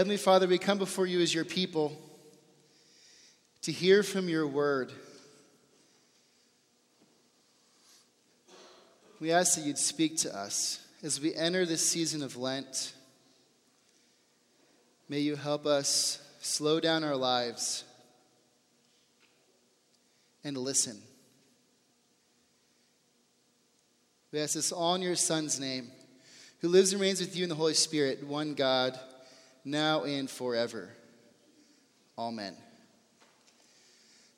Heavenly Father, we come before you as your people to hear from your word. We ask that you'd speak to us as we enter this season of Lent. May you help us slow down our lives and listen. We ask this all in your Son's name, who lives and reigns with you in the Holy Spirit, one God, now and forever. Amen.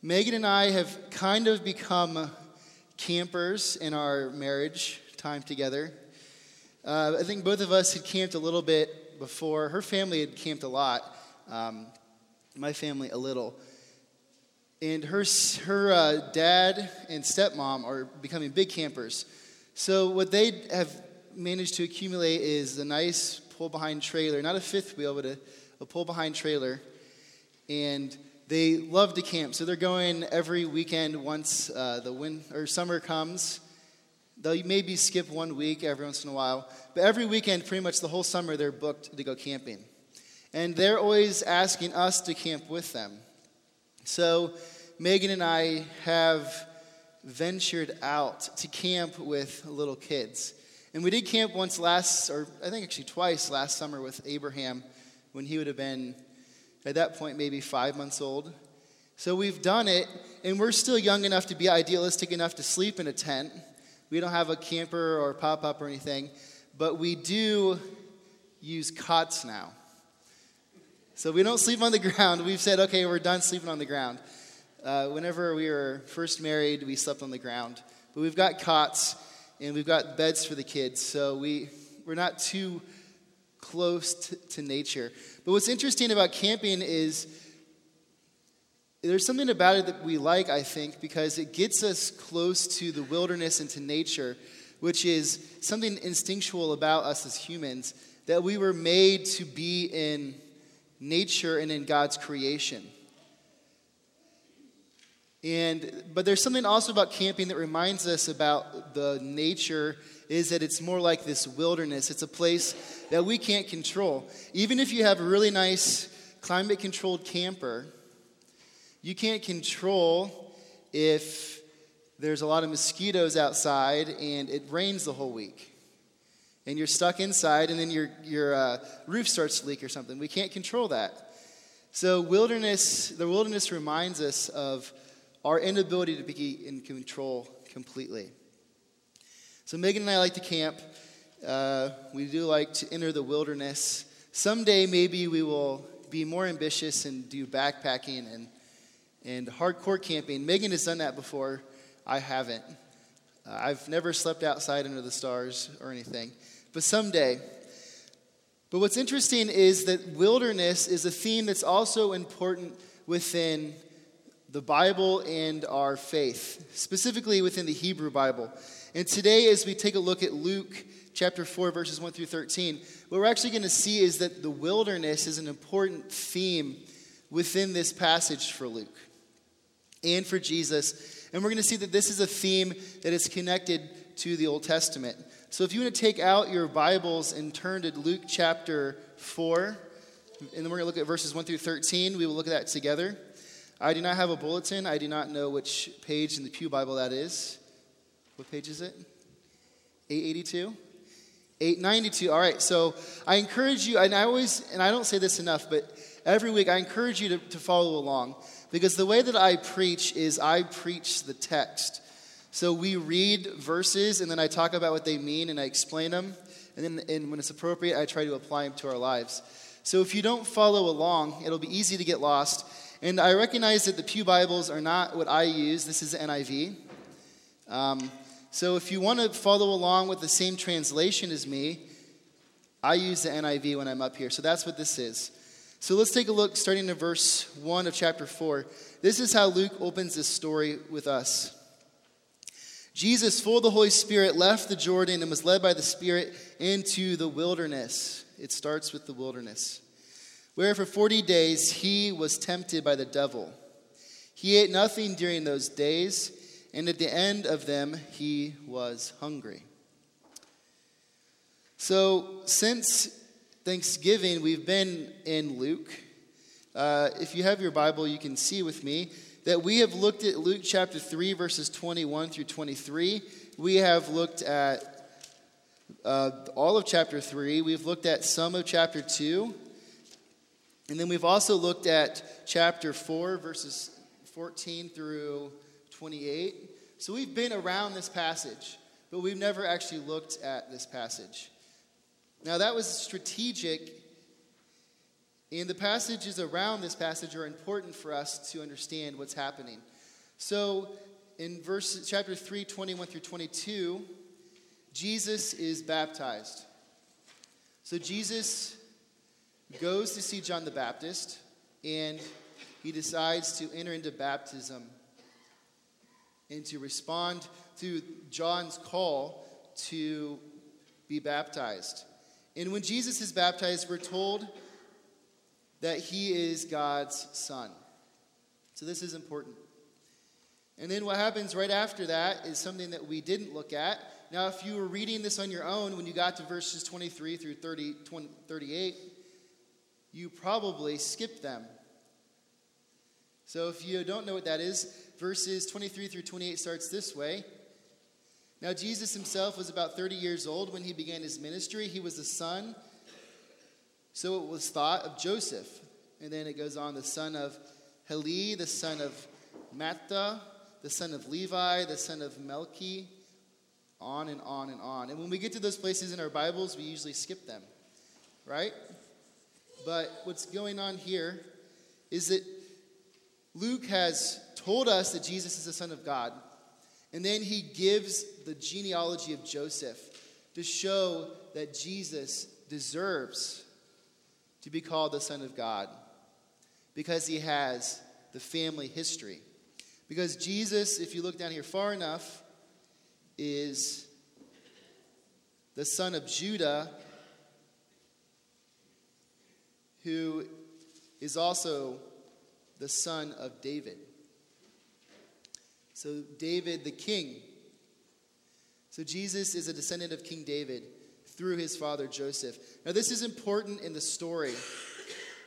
Megan and I have kind of become campers in our marriage time together. Uh, I think both of us had camped a little bit before. Her family had camped a lot, um, my family a little. And her, her uh, dad and stepmom are becoming big campers. So, what they have managed to accumulate is a nice pull behind trailer, not a fifth wheel, but a, a pull behind trailer. And they love to camp, so they're going every weekend once uh, the win- or summer comes. They'll maybe skip one week every once in a while, but every weekend, pretty much the whole summer, they're booked to go camping. And they're always asking us to camp with them. So Megan and I have ventured out to camp with little kids. And we did camp once last, or I think actually twice last summer with Abraham when he would have been at that point, maybe five months old. So we've done it, and we're still young enough to be idealistic enough to sleep in a tent. We don't have a camper or pop up or anything, but we do use cots now. So we don't sleep on the ground. We've said, okay, we're done sleeping on the ground. Uh, whenever we were first married, we slept on the ground. But we've got cots and we've got beds for the kids, so we, we're not too close to, to nature. But what's interesting about camping is there's something about it that we like, I think, because it gets us close to the wilderness and to nature, which is something instinctual about us as humans, that we were made to be in nature and in God's creation. And but there's something also about camping that reminds us about the nature is that it's more like this wilderness. It's a place that we can't control. Even if you have a really nice climate controlled camper, you can't control if there's a lot of mosquitoes outside and it rains the whole week. And you're stuck inside and then your, your uh, roof starts to leak or something. We can't control that. So, wilderness, the wilderness reminds us of our inability to be in control completely. So, Megan and I like to camp. Uh, we do like to enter the wilderness. Someday, maybe we will be more ambitious and do backpacking and, and hardcore camping. Megan has done that before. I haven't. Uh, I've never slept outside under the stars or anything. But someday. But what's interesting is that wilderness is a theme that's also important within the Bible and our faith, specifically within the Hebrew Bible. And today, as we take a look at Luke chapter 4, verses 1 through 13, what we're actually going to see is that the wilderness is an important theme within this passage for Luke and for Jesus. And we're going to see that this is a theme that is connected to the Old Testament. So if you want to take out your Bibles and turn to Luke chapter 4, and then we're going to look at verses 1 through 13, we will look at that together. I do not have a bulletin. I do not know which page in the Pew Bible that is. What page is it? 882? 892. All right, so I encourage you, and I always, and I don't say this enough, but every week I encourage you to, to follow along because the way that I preach is I preach the text. So we read verses and then I talk about what they mean and I explain them. And then and when it's appropriate, I try to apply them to our lives. So if you don't follow along, it'll be easy to get lost. And I recognize that the Pew Bibles are not what I use. This is NIV. Um, so if you want to follow along with the same translation as me, I use the NIV when I'm up here. So that's what this is. So let's take a look starting in verse 1 of chapter 4. This is how Luke opens this story with us. Jesus, full of the Holy Spirit, left the Jordan and was led by the Spirit into the wilderness. It starts with the wilderness, where for 40 days he was tempted by the devil. He ate nothing during those days and at the end of them he was hungry. So, since Thanksgiving, we've been in Luke. Uh, if you have your Bible, you can see with me that we have looked at Luke chapter 3, verses 21 through 23. We have looked at uh, all of chapter 3. We've looked at some of chapter 2. And then we've also looked at chapter 4, verses 14 through 28. So we've been around this passage, but we've never actually looked at this passage. Now, that was strategic, and the passages around this passage are important for us to understand what's happening. So, in verse chapter 3, 21 through 22, Jesus is baptized. So, Jesus goes to see John the Baptist, and he decides to enter into baptism and to respond to John's call to be baptized. And when Jesus is baptized, we're told that he is God's son. So this is important. And then what happens right after that is something that we didn't look at. Now, if you were reading this on your own, when you got to verses 23 through 30, 20, 38, you probably skipped them. So if you don't know what that is, verses 23 through 28 starts this way. Now, Jesus himself was about 30 years old when he began his ministry. He was the son, so it was thought, of Joseph. And then it goes on the son of Heli, the son of Matthat, the son of Levi, the son of Melchi, on and on and on. And when we get to those places in our Bibles, we usually skip them, right? But what's going on here is that Luke has told us that Jesus is the Son of God. And then he gives the genealogy of Joseph to show that Jesus deserves to be called the Son of God because he has the family history. Because Jesus, if you look down here far enough, is the son of Judah, who is also the son of David. So, David the king. So, Jesus is a descendant of King David through his father Joseph. Now, this is important in the story.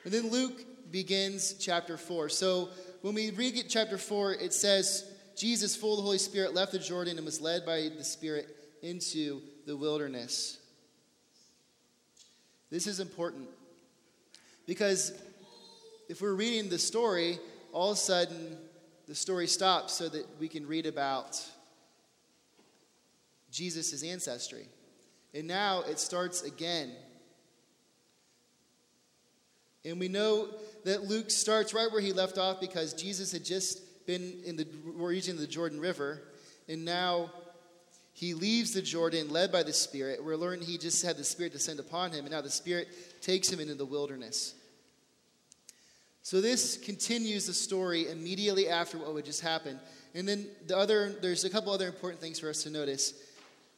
And then Luke begins chapter 4. So, when we read chapter 4, it says, Jesus, full of the Holy Spirit, left the Jordan and was led by the Spirit into the wilderness. This is important because if we're reading the story, all of a sudden the story stops so that we can read about Jesus' ancestry. And now it starts again. And we know that Luke starts right where he left off because Jesus had just been in the region of the Jordan River. And now he leaves the Jordan led by the Spirit. We're learning he just had the Spirit descend upon him. And now the Spirit takes him into the wilderness. So this continues the story immediately after what would just happen. And then the other there's a couple other important things for us to notice.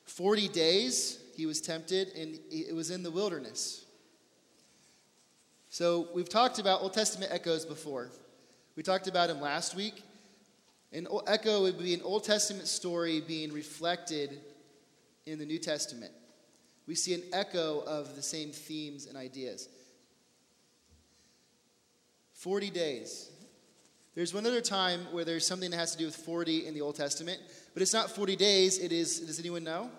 40 days he was tempted and it was in the wilderness. So we've talked about Old Testament echoes before. We talked about them last week. An echo would be an Old Testament story being reflected in the New Testament. We see an echo of the same themes and ideas. 40 days. There's one other time where there's something that has to do with 40 in the Old Testament, but it's not 40 days, it is, does anyone know?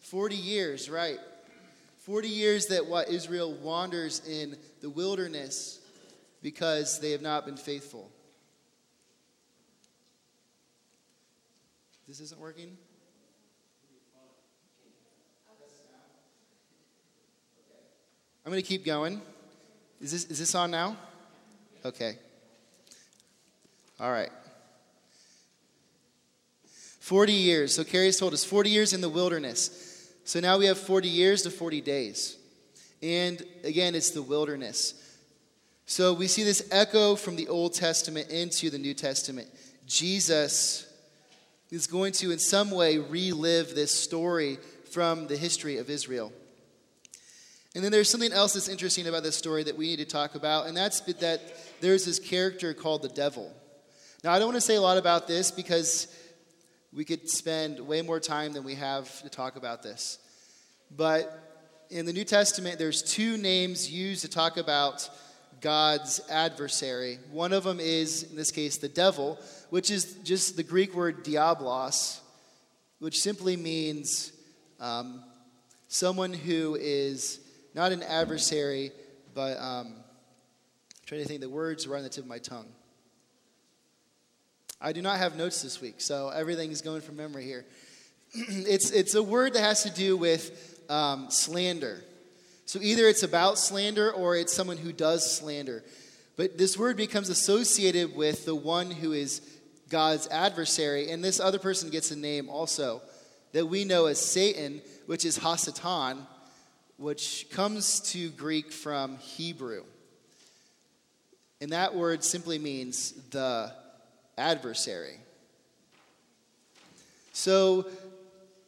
40 years, right. 40 years that what Israel wanders in the wilderness because they have not been faithful. This isn't working? I'm going to keep going. Is this, is this on now? Okay. All right. 40 years. So Carrie's told us 40 years in the wilderness. So now we have 40 years to 40 days. And again, it's the wilderness. So we see this echo from the Old Testament into the New Testament. Jesus is going to, in some way, relive this story from the history of Israel. And then there's something else that's interesting about this story that we need to talk about, and that's that there's this character called the devil. Now, I don't want to say a lot about this because we could spend way more time than we have to talk about this. But in the New Testament, there's two names used to talk about God's adversary. One of them is, in this case, the devil, which is just the Greek word diablos, which simply means um, someone who is not an adversary, but um, I'm trying to think, the words are on the tip of my tongue. I do not have notes this week, so everything is going from memory here. it's, it's a word that has to do with um, slander. So either it's about slander or it's someone who does slander. But this word becomes associated with the one who is God's adversary, and this other person gets a name also that we know as Satan, which is Hasatan, which comes to Greek from Hebrew. And that word simply means the adversary. So,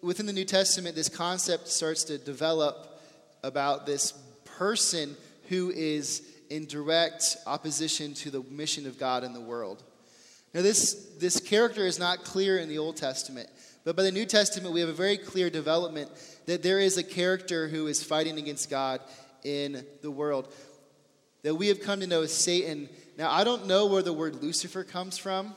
within the New Testament, this concept starts to develop about this person who is in direct opposition to the mission of God in the world. Now, this, this character is not clear in the Old Testament, but by the New Testament, we have a very clear development that there is a character who is fighting against God in the world. That we have come to know as Satan. Now, I don't know where the word Lucifer comes from.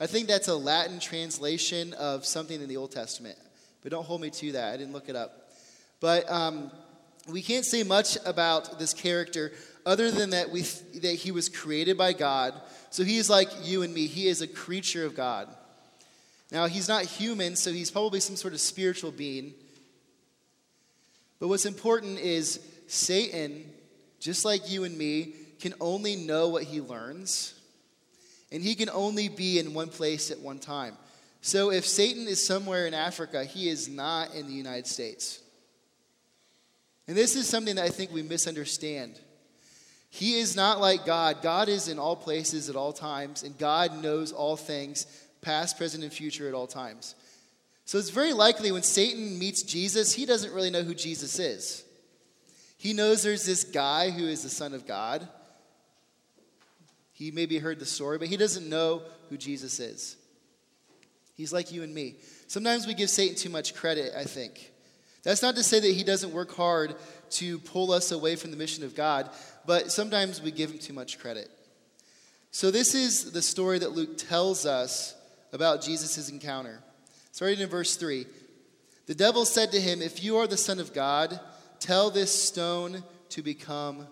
I think that's a Latin translation of something in the Old Testament, but don't hold me to that. I didn't look it up. But um, we can't say much about this character other than that, we, that he was created by God. So he is like you and me, he is a creature of God. Now, he's not human, so he's probably some sort of spiritual being. But what's important is Satan, just like you and me, can only know what he learns, and he can only be in one place at one time. So if Satan is somewhere in Africa, he is not in the United States. And this is something that I think we misunderstand. He is not like God. God is in all places at all times, and God knows all things, past, present, and future at all times. So it's very likely when Satan meets Jesus, he doesn't really know who Jesus is. He knows there's this guy who is the Son of God. He maybe heard the story, but he doesn't know who Jesus is. He's like you and me. Sometimes we give Satan too much credit, I think. That's not to say that he doesn't work hard to pull us away from the mission of God, but sometimes we give him too much credit. So, this is the story that Luke tells us about Jesus' encounter. Starting in verse 3. The devil said to him, If you are the Son of God, tell this stone to become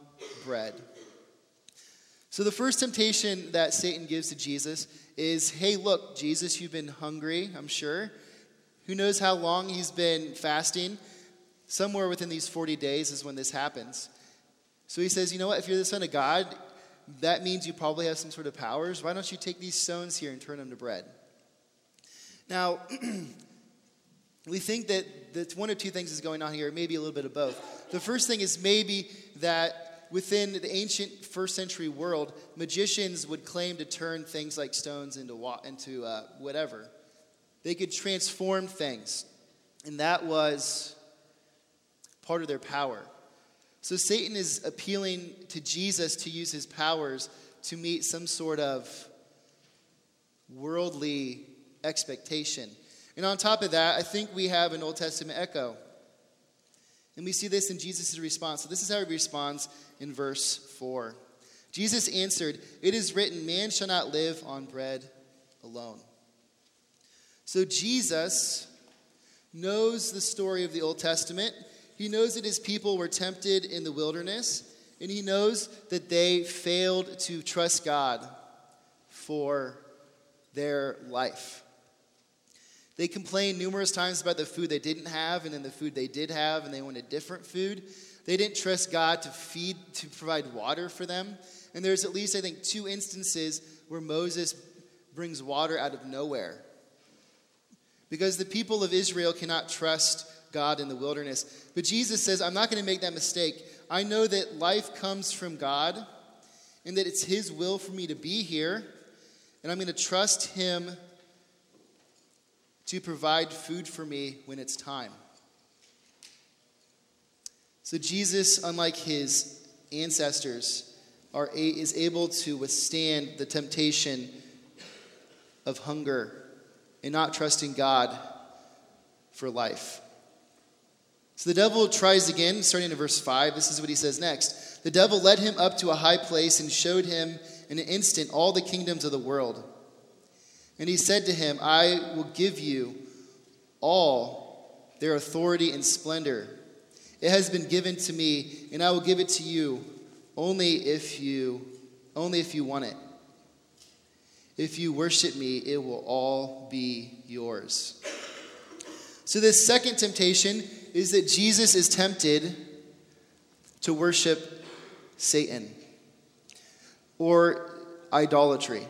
bread. So, the first temptation that Satan gives to Jesus is Hey, look, Jesus, you've been hungry, I'm sure. Who knows how long he's been fasting? Somewhere within these 40 days is when this happens. So he says, You know what? If you're the Son of God, that means you probably have some sort of powers. Why don't you take these stones here and turn them to bread? Now, we think that, that one or two things is going on here, maybe a little bit of both. The first thing is maybe that within the ancient first century world, magicians would claim to turn things like stones into, into uh, whatever. They could transform things, and that was part of their power. So Satan is appealing to Jesus to use his powers to meet some sort of worldly expectation. And on top of that, I think we have an Old Testament echo. And we see this in Jesus' response. So this is how he responds in verse 4. Jesus answered, It is written, Man shall not live on bread alone. So Jesus knows the story of the Old Testament. He knows that his people were tempted in the wilderness, and he knows that they failed to trust God for their life. They complained numerous times about the food they didn't have and then the food they did have, and they wanted different food. They didn't trust God to feed, to provide water for them. And there's at least, I think, two instances where Moses brings water out of nowhere. Because the people of Israel cannot trust God in the wilderness. But Jesus says, I'm not going to make that mistake. I know that life comes from God and that it's His will for me to be here. And I'm going to trust Him to provide food for me when it's time. So Jesus, unlike his ancestors, are, is able to withstand the temptation of hunger and not trusting God for life. So the devil tries again, starting in verse 5. This is what he says next. The devil led him up to a high place and showed him in an instant all the kingdoms of the world. And he said to him, I will give you all their authority and splendor. It has been given to me, and I will give it to you only if you only if you want it. If you worship me, it will all be yours. So this second temptation is that Jesus is tempted to worship Satan or idolatry.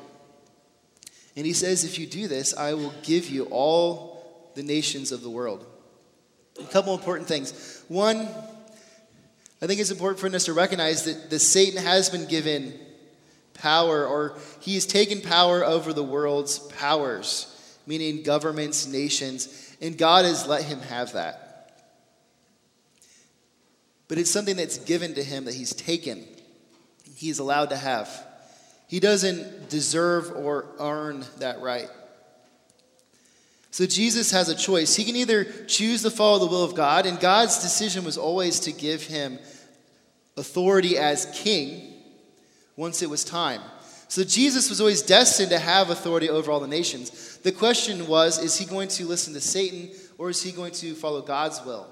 And he says, If you do this, I will give you all the nations of the world. A couple important things. One, I think it's important for us to recognize that, that Satan has been given power, or he has taken power over the world's powers, meaning governments, nations, and God has let him have that. But it's something that's given to him that he's taken, he's allowed to have. He doesn't deserve or earn that right. So Jesus has a choice. He can either choose to follow the will of God, and God's decision was always to give him authority as king once it was time. So Jesus was always destined to have authority over all the nations. The question was is he going to listen to Satan or is he going to follow God's will?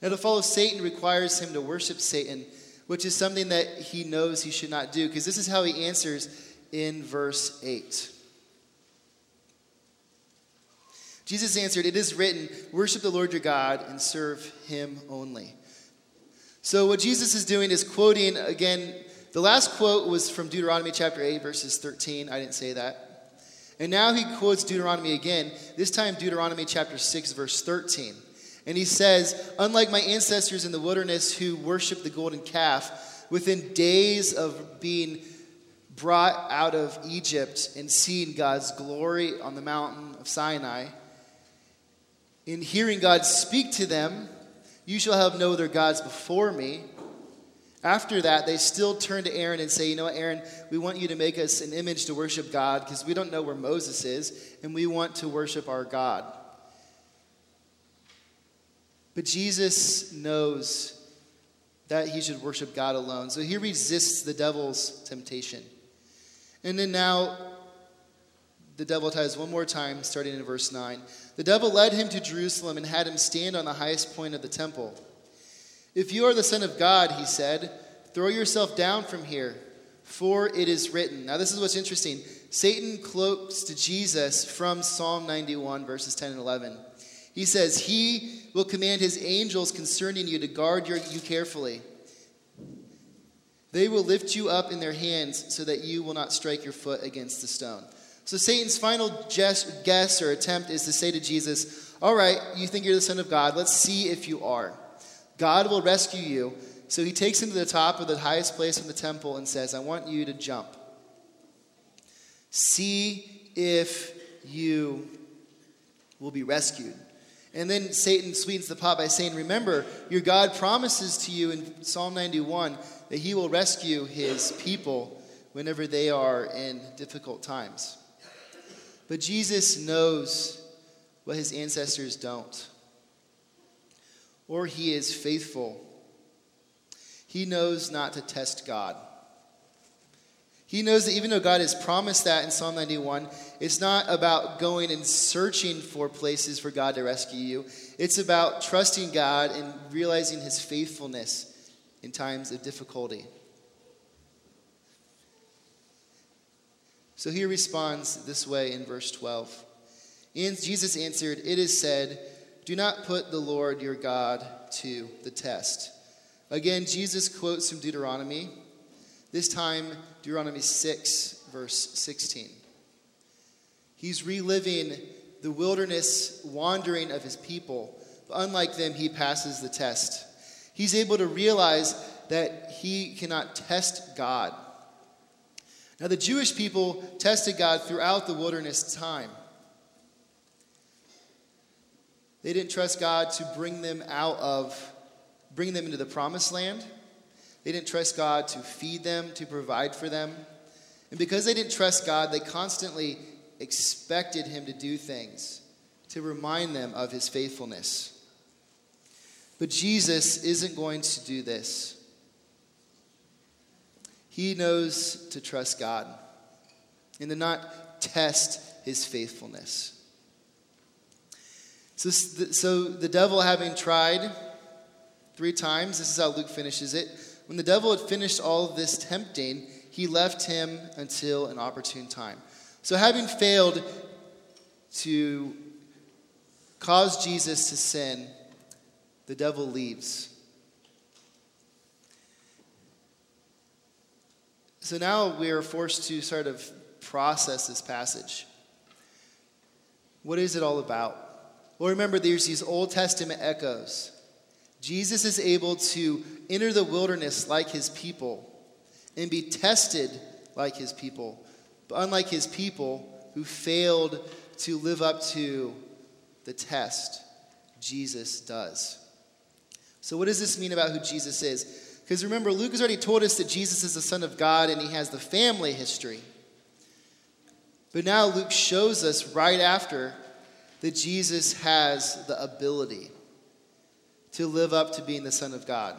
Now, to follow Satan requires him to worship Satan which is something that he knows he should not do, because this is how he answers in verse 8. Jesus answered, It is written, Worship the Lord your God and serve him only. So, what Jesus is doing is quoting again, the last quote was from Deuteronomy chapter 8, verses 13. I didn't say that. And now he quotes Deuteronomy again, this time Deuteronomy chapter 6, verse 13. And he says, Unlike my ancestors in the wilderness who worshiped the golden calf, within days of being brought out of Egypt and seeing God's glory on the mountain of Sinai, in hearing God speak to them, you shall have no other gods before me. After that, they still turn to Aaron and say, You know what, Aaron, we want you to make us an image to worship God because we don't know where Moses is, and we want to worship our God. But Jesus knows that he should worship God alone. So he resists the devil's temptation. And then now, the devil tries one more time, starting in verse 9. The devil led him to Jerusalem and had him stand on the highest point of the temple. If you are the Son of God, he said, throw yourself down from here, for it is written. Now, this is what's interesting. Satan cloaks to Jesus from Psalm 91, verses 10 and 11. He says, He will command His angels concerning you to guard your, you carefully. They will lift you up in their hands so that you will not strike your foot against the stone. So Satan's final guess or attempt is to say to Jesus, All right, you think you're the Son of God. Let's see if you are. God will rescue you. So he takes him to the top of the highest place in the temple and says, I want you to jump. See if you will be rescued. And then Satan sweetens the pot by saying, Remember, your God promises to you in Psalm 91 that he will rescue his people whenever they are in difficult times. But Jesus knows what his ancestors don't, or he is faithful. He knows not to test God. He knows that even though God has promised that in Psalm 91, it's not about going and searching for places for God to rescue you. It's about trusting God and realizing his faithfulness in times of difficulty. So he responds this way in verse 12. And Jesus answered, It is said, Do not put the Lord your God to the test. Again, Jesus quotes from Deuteronomy this time, Deuteronomy 6, verse 16. He's reliving the wilderness wandering of his people. But unlike them, he passes the test. He's able to realize that he cannot test God. Now, the Jewish people tested God throughout the wilderness time. They didn't trust God to bring them out of, bring them into the promised land. They didn't trust God to feed them, to provide for them. And because they didn't trust God, they constantly expected Him to do things to remind them of His faithfulness. But Jesus isn't going to do this. He knows to trust God and to not test his faithfulness. So, so the devil, having tried three times, this is how Luke finishes it. When the devil had finished all of this tempting, he left him until an opportune time. So, having failed to cause Jesus to sin, the devil leaves. So now we are forced to sort of process this passage. What is it all about? Well, remember, there's these Old Testament echoes. Jesus is able to enter the wilderness like his people and be tested like his people. But unlike his people who failed to live up to the test, Jesus does. So, what does this mean about who Jesus is? Because remember, Luke has already told us that Jesus is the Son of God and he has the family history. But now Luke shows us right after that Jesus has the ability to live up to being the Son of God.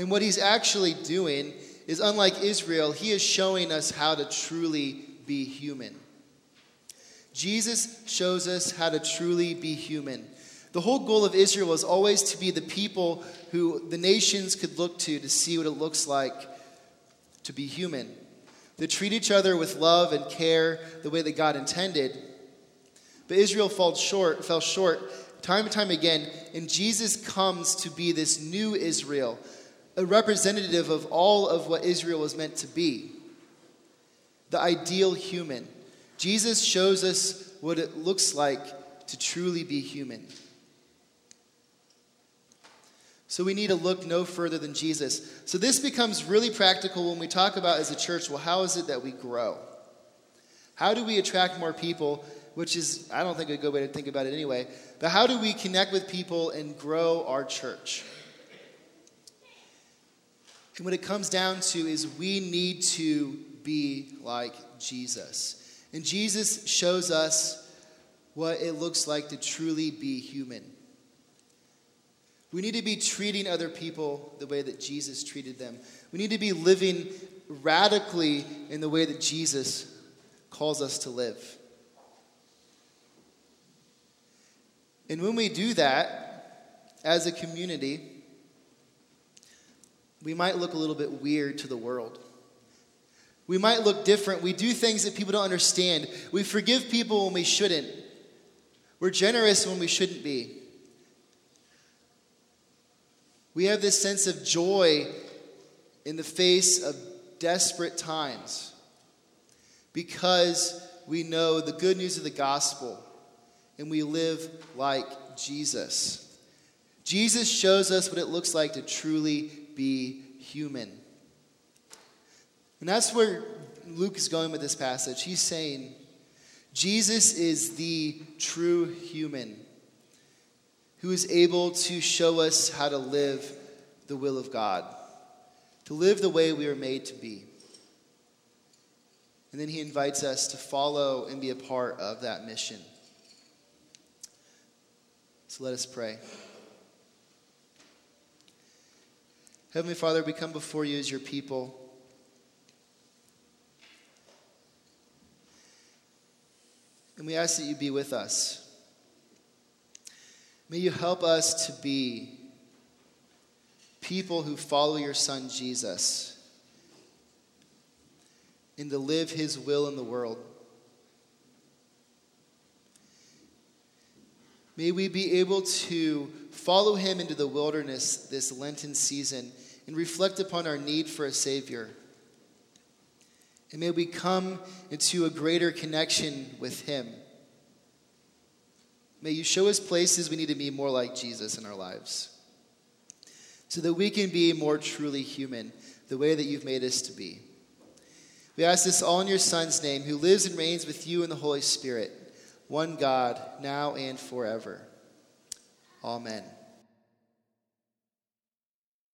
And what he's actually doing is unlike Israel, he is showing us how to truly be human. Jesus shows us how to truly be human. The whole goal of Israel was always to be the people who the nations could look to to see what it looks like to be human, to treat each other with love and care the way that God intended. But Israel fell short, fell short time and time again, and Jesus comes to be this new Israel, a representative of all of what Israel was meant to be the ideal human. Jesus shows us what it looks like to truly be human. So we need to look no further than Jesus. So this becomes really practical when we talk about as a church well, how is it that we grow? How do we attract more people? Which is, I don't think a good way to think about it anyway. But how do we connect with people and grow our church? And what it comes down to is we need to be like Jesus. And Jesus shows us what it looks like to truly be human. We need to be treating other people the way that Jesus treated them. We need to be living radically in the way that Jesus calls us to live. And when we do that as a community, we might look a little bit weird to the world. We might look different. We do things that people don't understand. We forgive people when we shouldn't. We're generous when we shouldn't be. We have this sense of joy in the face of desperate times because we know the good news of the gospel and we live like Jesus. Jesus shows us what it looks like to truly be human. And that's where Luke is going with this passage. He's saying, Jesus is the true human who is able to show us how to live the will of God, to live the way we are made to be. And then he invites us to follow and be a part of that mission. So let us pray. Heavenly Father, we come before you as your people. And we ask that you be with us. May you help us to be people who follow your Son Jesus and to live his will in the world. May we be able to follow him into the wilderness this Lenten season and reflect upon our need for a Savior. And may we come into a greater connection with him. May you show us places we need to be more like Jesus in our lives so that we can be more truly human the way that you've made us to be. We ask this all in your Son's name, who lives and reigns with you in the Holy Spirit, one God, now and forever. Amen.